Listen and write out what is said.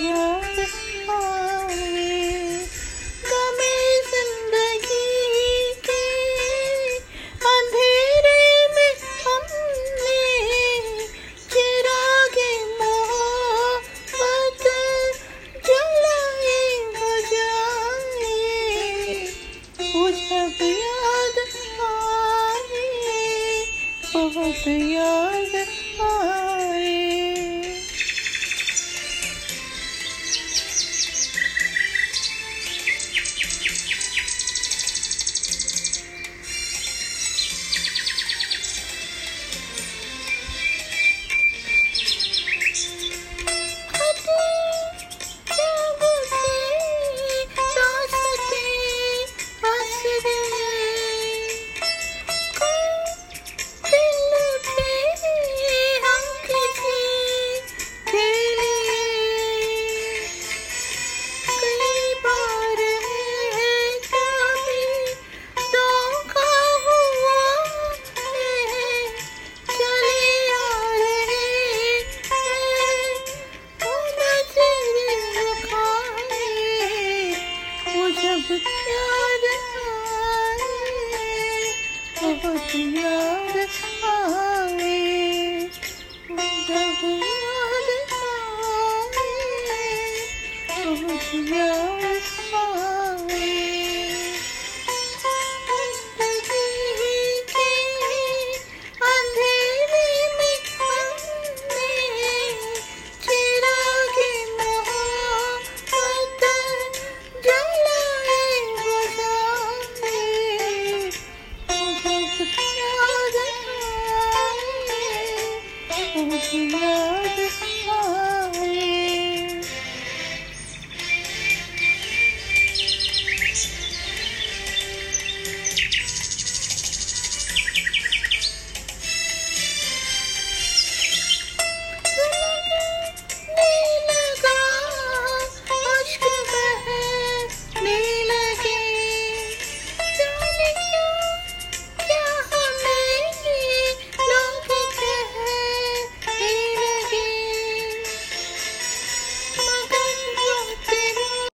याद over the ocean. कुछ याद Krishna